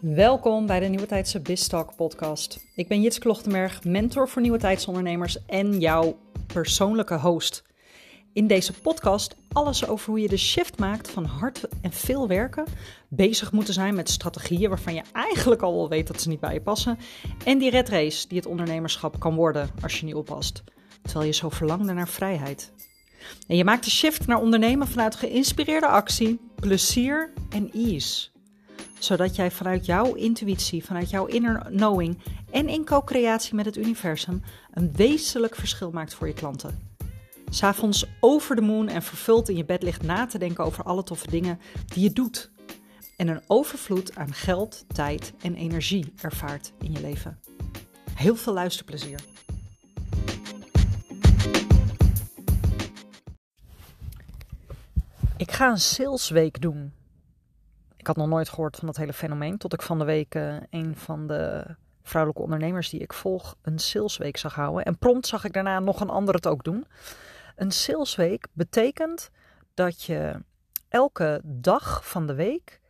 Welkom bij de Nieuwe Tijdse BizTalk podcast. Ik ben Jits Klochtenberg, mentor voor Nieuwe Tijdsondernemers en jouw persoonlijke host. In deze podcast alles over hoe je de shift maakt van hard en veel werken, bezig moeten zijn met strategieën waarvan je eigenlijk al wel weet dat ze niet bij je passen, en die red race die het ondernemerschap kan worden als je niet oppast, terwijl je zo verlangde naar vrijheid. En je maakt de shift naar ondernemen vanuit geïnspireerde actie, plezier en ease zodat jij vanuit jouw intuïtie, vanuit jouw inner knowing en in co-creatie met het universum een wezenlijk verschil maakt voor je klanten. S'avonds over de moon en vervuld in je bed ligt na te denken over alle toffe dingen die je doet. En een overvloed aan geld, tijd en energie ervaart in je leven. Heel veel luisterplezier. Ik ga een salesweek doen had nog nooit gehoord van dat hele fenomeen. Tot ik van de week uh, een van de vrouwelijke ondernemers die ik volg een salesweek zag houden. En prompt zag ik daarna nog een ander het ook doen. Een salesweek betekent dat je elke dag van de week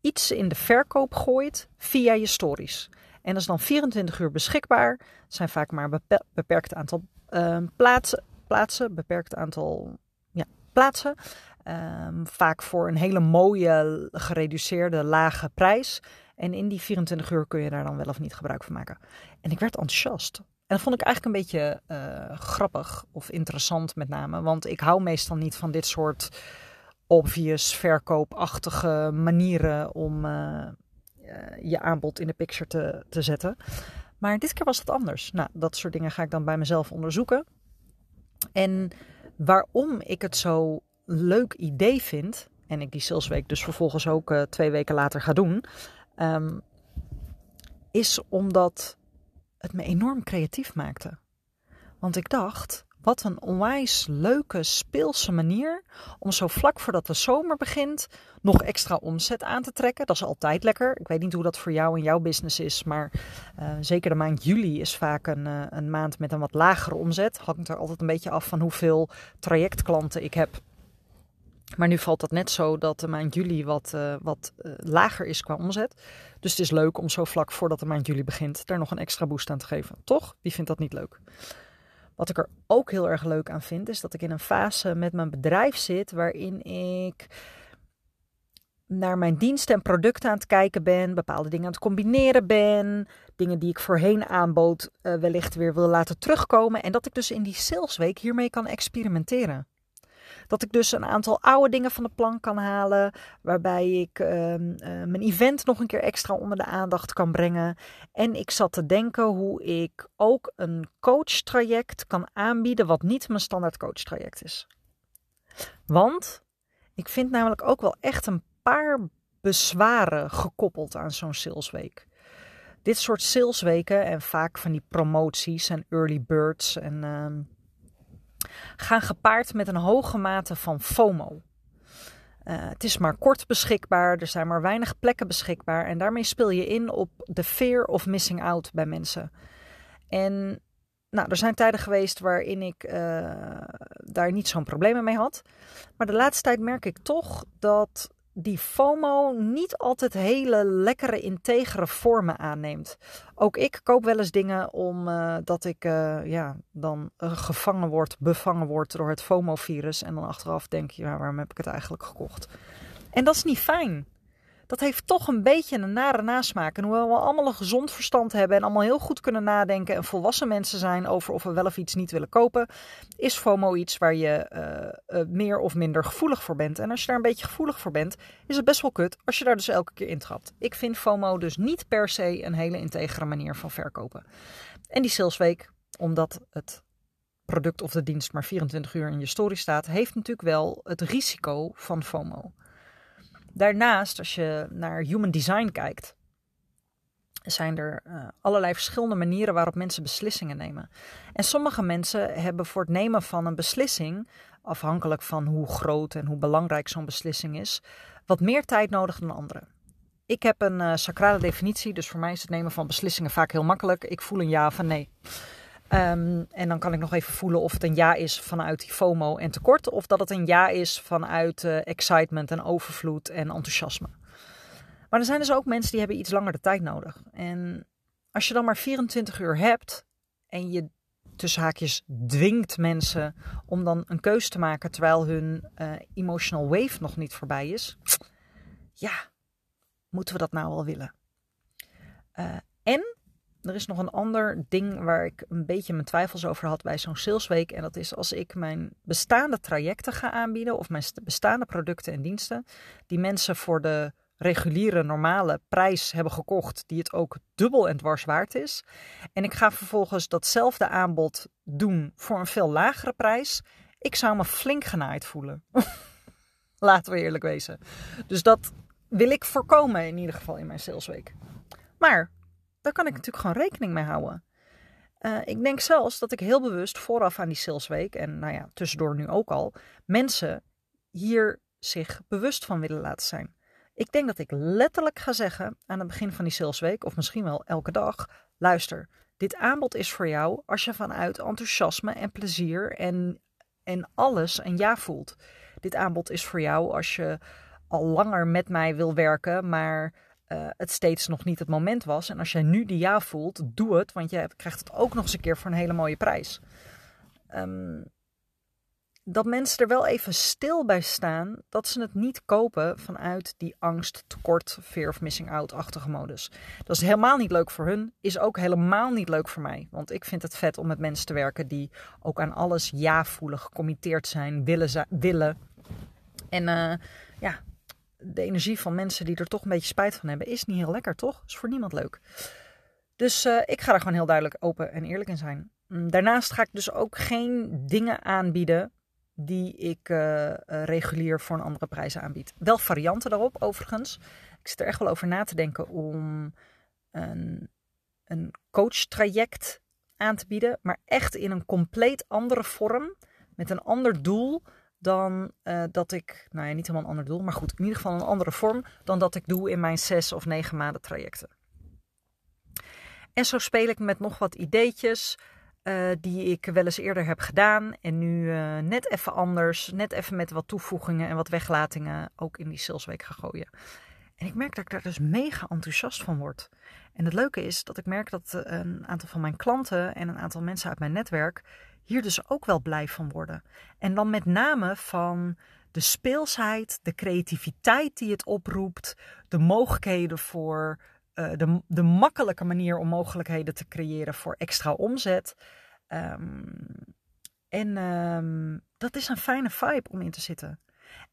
iets in de verkoop gooit via je stories. En dat is dan 24 uur beschikbaar. Zijn vaak maar een beperkt aantal uh, plaatsen, plaatsen, beperkt aantal ja, plaatsen. Ehm, vaak voor een hele mooie, gereduceerde, lage prijs. En in die 24 uur kun je daar dan wel of niet gebruik van maken. En ik werd enthousiast. En dat vond ik eigenlijk een beetje uh, grappig of interessant met name. Want ik hou meestal niet van dit soort obvious verkoopachtige manieren om uh, je aanbod in de picture te, te zetten. Maar dit keer was het anders. Nou, dat soort dingen ga ik dan bij mezelf onderzoeken. En waarom ik het zo leuk idee vind, en ik die salesweek dus vervolgens ook uh, twee weken later ga doen, um, is omdat het me enorm creatief maakte. Want ik dacht, wat een onwijs leuke, speelse manier om zo vlak voordat de zomer begint nog extra omzet aan te trekken. Dat is altijd lekker. Ik weet niet hoe dat voor jou en jouw business is, maar uh, zeker de maand juli is vaak een, uh, een maand met een wat lagere omzet. Hangt er altijd een beetje af van hoeveel trajectklanten ik heb maar nu valt dat net zo dat de maand juli wat, uh, wat uh, lager is qua omzet. Dus het is leuk om zo vlak voordat de maand juli begint daar nog een extra boost aan te geven. Toch? Wie vindt dat niet leuk? Wat ik er ook heel erg leuk aan vind, is dat ik in een fase met mijn bedrijf zit waarin ik naar mijn diensten en producten aan het kijken ben, bepaalde dingen aan het combineren ben, dingen die ik voorheen aanbood uh, wellicht weer wil laten terugkomen en dat ik dus in die salesweek hiermee kan experimenteren. Dat ik dus een aantal oude dingen van de plank kan halen. Waarbij ik uh, mijn event nog een keer extra onder de aandacht kan brengen. En ik zat te denken hoe ik ook een coachtraject kan aanbieden. Wat niet mijn standaard coachtraject is. Want ik vind namelijk ook wel echt een paar bezwaren gekoppeld aan zo'n salesweek. Dit soort salesweken en vaak van die promoties en early birds en ehm, gaan gepaard met een hoge mate van FOMO. Uh, het is maar kort beschikbaar, er zijn maar weinig plekken beschikbaar en daarmee speel je in op de fear of missing out bij mensen. En nou, er zijn tijden geweest waarin ik uh, daar niet zo'n probleem mee had. Maar de laatste tijd merk ik toch dat die FOMO niet altijd hele lekkere, integere vormen aanneemt. Ook ik koop wel eens dingen omdat uh, ik uh, ja, dan uh, gevangen word, bevangen word door het FOMO-virus. En dan achteraf denk je, ja, waarom heb ik het eigenlijk gekocht? En dat is niet fijn dat heeft toch een beetje een nare nasmaak. En hoewel we allemaal een gezond verstand hebben en allemaal heel goed kunnen nadenken en volwassen mensen zijn over of we wel of iets niet willen kopen, is FOMO iets waar je uh, uh, meer of minder gevoelig voor bent. En als je daar een beetje gevoelig voor bent, is het best wel kut als je daar dus elke keer intrapt. Ik vind FOMO dus niet per se een hele integere manier van verkopen. En die salesweek, omdat het product of de dienst maar 24 uur in je story staat, heeft natuurlijk wel het risico van FOMO. Daarnaast, als je naar human design kijkt, zijn er uh, allerlei verschillende manieren waarop mensen beslissingen nemen. En sommige mensen hebben voor het nemen van een beslissing, afhankelijk van hoe groot en hoe belangrijk zo'n beslissing is, wat meer tijd nodig dan anderen. Ik heb een uh, sacrale definitie, dus voor mij is het nemen van beslissingen vaak heel makkelijk. Ik voel een ja of een nee. Um, en dan kan ik nog even voelen of het een ja is vanuit die FOMO en tekort, of dat het een ja is vanuit uh, excitement en overvloed en enthousiasme. Maar er zijn dus ook mensen die hebben iets langer de tijd nodig. En als je dan maar 24 uur hebt en je tussen haakjes dwingt mensen om dan een keuze te maken terwijl hun uh, emotional wave nog niet voorbij is. Ja, moeten we dat nou wel willen? Uh, en er is nog een ander ding waar ik een beetje mijn twijfels over had bij zo'n salesweek. En dat is als ik mijn bestaande trajecten ga aanbieden of mijn bestaande producten en diensten, die mensen voor de reguliere, normale prijs hebben gekocht, die het ook dubbel en dwars waard is. En ik ga vervolgens datzelfde aanbod doen voor een veel lagere prijs. Ik zou me flink genaaid voelen. Laten we eerlijk wezen. Dus dat wil ik voorkomen in ieder geval in mijn salesweek. Maar daar kan ik natuurlijk gewoon rekening mee houden. Uh, ik denk zelfs dat ik heel bewust vooraf aan die salesweek, en nou ja, tussendoor nu ook al, mensen hier zich bewust van willen laten zijn. Ik denk dat ik letterlijk ga zeggen aan het begin van die salesweek, of misschien wel elke dag: luister, dit aanbod is voor jou als je vanuit enthousiasme en plezier en, en alles een ja voelt. Dit aanbod is voor jou als je al langer met mij wil werken, maar uh, het steeds nog niet het moment was. En als jij nu die ja voelt, doe het, want je krijgt het ook nog eens een keer voor een hele mooie prijs. Um, dat mensen er wel even stil bij staan dat ze het niet kopen vanuit die angst, tekort, fear of missing out-achtige modus. Dat is helemaal niet leuk voor hun, is ook helemaal niet leuk voor mij. Want ik vind het vet om met mensen te werken die ook aan alles ja voelen, gecommitteerd zijn, willen. willen. En uh, ja, de energie van mensen die er toch een beetje spijt van hebben, is niet heel lekker, toch? Is voor niemand leuk. Dus uh, ik ga er gewoon heel duidelijk open en eerlijk in zijn. Mm, daarnaast ga ik dus ook geen dingen aanbieden die ik uh, regulier voor een andere prijs aanbied. Wel varianten daarop, overigens. Ik zit er echt wel over na te denken om een, een coach-traject aan te bieden, maar echt in een compleet andere vorm, met een ander doel dan uh, dat ik, nou ja, niet helemaal een ander doel, maar goed, in ieder geval een andere vorm dan dat ik doe in mijn zes of negen maanden trajecten. En zo speel ik met nog wat ideetjes. Uh, die ik wel eens eerder heb gedaan. En nu uh, net even anders, net even met wat toevoegingen en wat weglatingen ook in die salesweek ga gooien. En ik merk dat ik daar dus mega enthousiast van word. En het leuke is dat ik merk dat een aantal van mijn klanten en een aantal mensen uit mijn netwerk hier dus ook wel blij van worden. En dan met name van de speelsheid, de creativiteit die het oproept, de mogelijkheden voor uh, de, de makkelijke manier om mogelijkheden te creëren voor extra omzet. Um, en um, dat is een fijne vibe om in te zitten.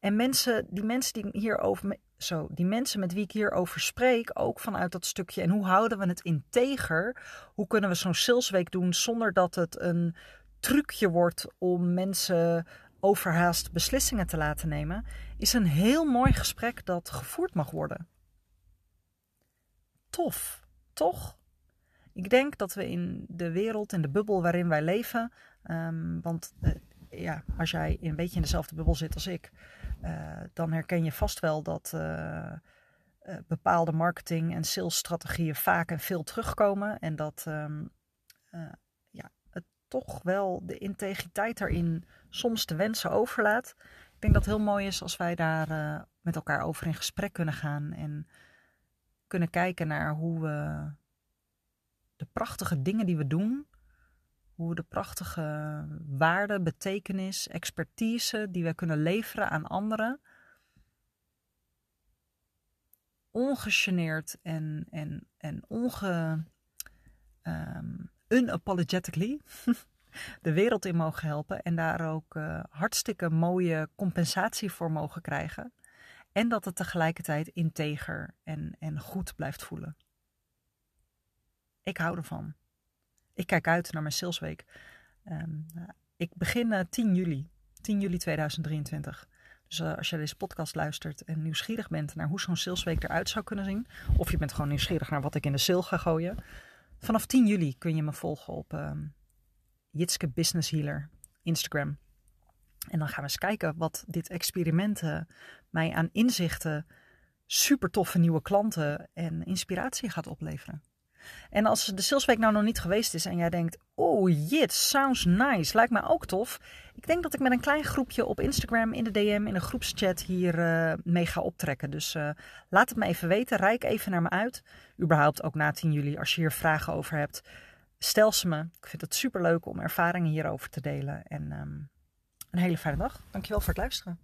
En mensen, die mensen die hierover, zo, die mensen met wie ik hierover spreek, ook vanuit dat stukje. En hoe houden we het integer? Hoe kunnen we zo'n salesweek doen zonder dat het een trucje wordt om mensen overhaast beslissingen te laten nemen, is een heel mooi gesprek dat gevoerd mag worden tof, toch? Ik denk dat we in de wereld, in de bubbel waarin wij leven, um, want uh, ja, als jij een beetje in dezelfde bubbel zit als ik, uh, dan herken je vast wel dat uh, bepaalde marketing- en salesstrategieën vaak en veel terugkomen. En dat het toch wel de integriteit daarin soms de wensen overlaat. Ik denk dat het heel mooi is als wij daar met elkaar over in gesprek kunnen gaan en kunnen kijken naar hoe we de prachtige dingen die we doen, hoe de prachtige waarde, betekenis, expertise die we kunnen leveren aan anderen, ongegeneerd en, en, en onge, um, unapologetically de wereld in mogen helpen en daar ook uh, hartstikke mooie compensatie voor mogen krijgen. En dat het tegelijkertijd integer en, en goed blijft voelen. Ik hou ervan. Ik kijk uit naar mijn salesweek. Um, ik begin uh, 10 juli. 10 juli 2023. Dus uh, als je deze podcast luistert en nieuwsgierig bent naar hoe zo'n salesweek eruit zou kunnen zien. Of je bent gewoon nieuwsgierig naar wat ik in de sale ga gooien. Vanaf 10 juli kun je me volgen op um, Jitske Business Healer Instagram. En dan gaan we eens kijken wat dit experiment uh, mij aan inzichten, super toffe nieuwe klanten en inspiratie gaat opleveren. En als de salesweek nou nog niet geweest is en jij denkt, oh jit, sounds nice, lijkt mij ook tof. Ik denk dat ik met een klein groepje op Instagram in de DM, in een groepschat hier uh, mee ga optrekken. Dus uh, laat het me even weten, rijk even naar me uit. Überhaupt ook na 10 juli, als je hier vragen over hebt, stel ze me. Ik vind het super leuk om ervaringen hierover te delen. En um, een hele fijne dag. Dankjewel voor het luisteren.